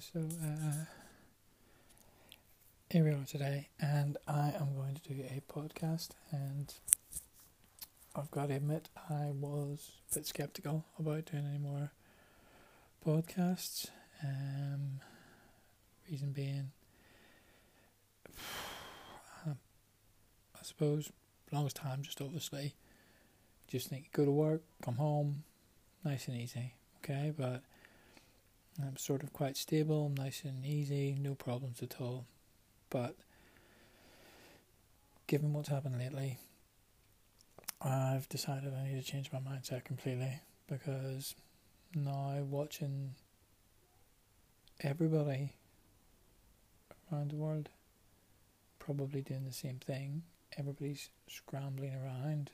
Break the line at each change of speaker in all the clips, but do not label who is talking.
so uh, here we are today, and I am going to do a podcast. And I've got to admit, I was a bit skeptical about doing any more podcasts. Um, reason being, um, I suppose, longest time, just obviously, just think go to work, come home, nice and easy, okay? But I'm sort of quite stable, nice and easy, no problems at all. But given what's happened lately, I've decided I need to change my mindset completely because now watching everybody around the world probably doing the same thing, everybody's scrambling around.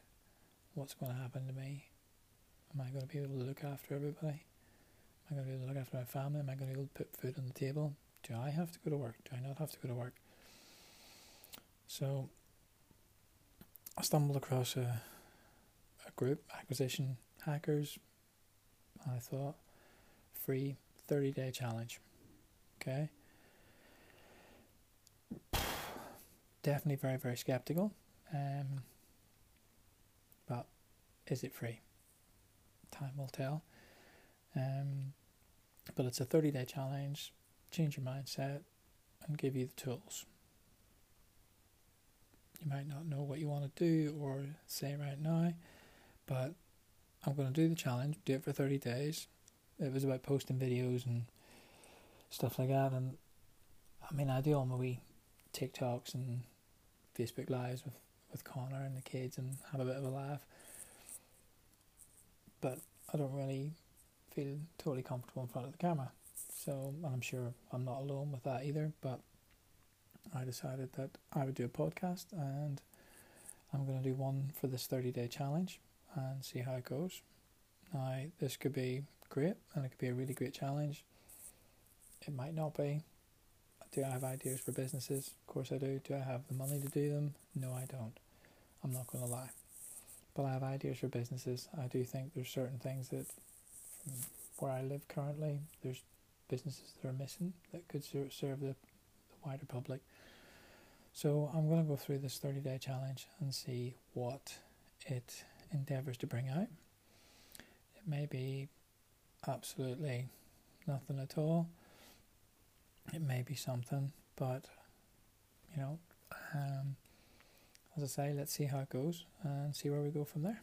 What's going to happen to me? Am I going to be able to look after everybody? Am I going to be able to look after my family? Am I going to be able to put food on the table? Do I have to go to work? Do I not have to go to work? So I stumbled across a, a group, Acquisition Hackers. I thought, free 30 day challenge. Okay. Definitely very, very skeptical. Um, but is it free? Time will tell. Um, but it's a 30 day challenge. Change your mindset and give you the tools. You might not know what you want to do or say right now, but I'm going to do the challenge, do it for 30 days. It was about posting videos and stuff like that. And I mean, I do all my wee TikToks and Facebook Lives with, with Connor and the kids and have a bit of a laugh. But I don't really feel totally comfortable in front of the camera. So, and I'm sure I'm not alone with that either. But I decided that I would do a podcast and I'm going to do one for this 30 day challenge and see how it goes. Now, this could be great and it could be a really great challenge. It might not be. Do I have ideas for businesses? Of course I do. Do I have the money to do them? No, I don't. I'm not going to lie. But I have ideas for businesses. I do think there's certain things that, where I live currently, there's businesses that are missing that could serve the, the wider public. So I'm going to go through this 30 day challenge and see what it endeavours to bring out. It may be absolutely nothing at all. It may be something, but you know, um, as I say, let's see how it goes and see where we go from there.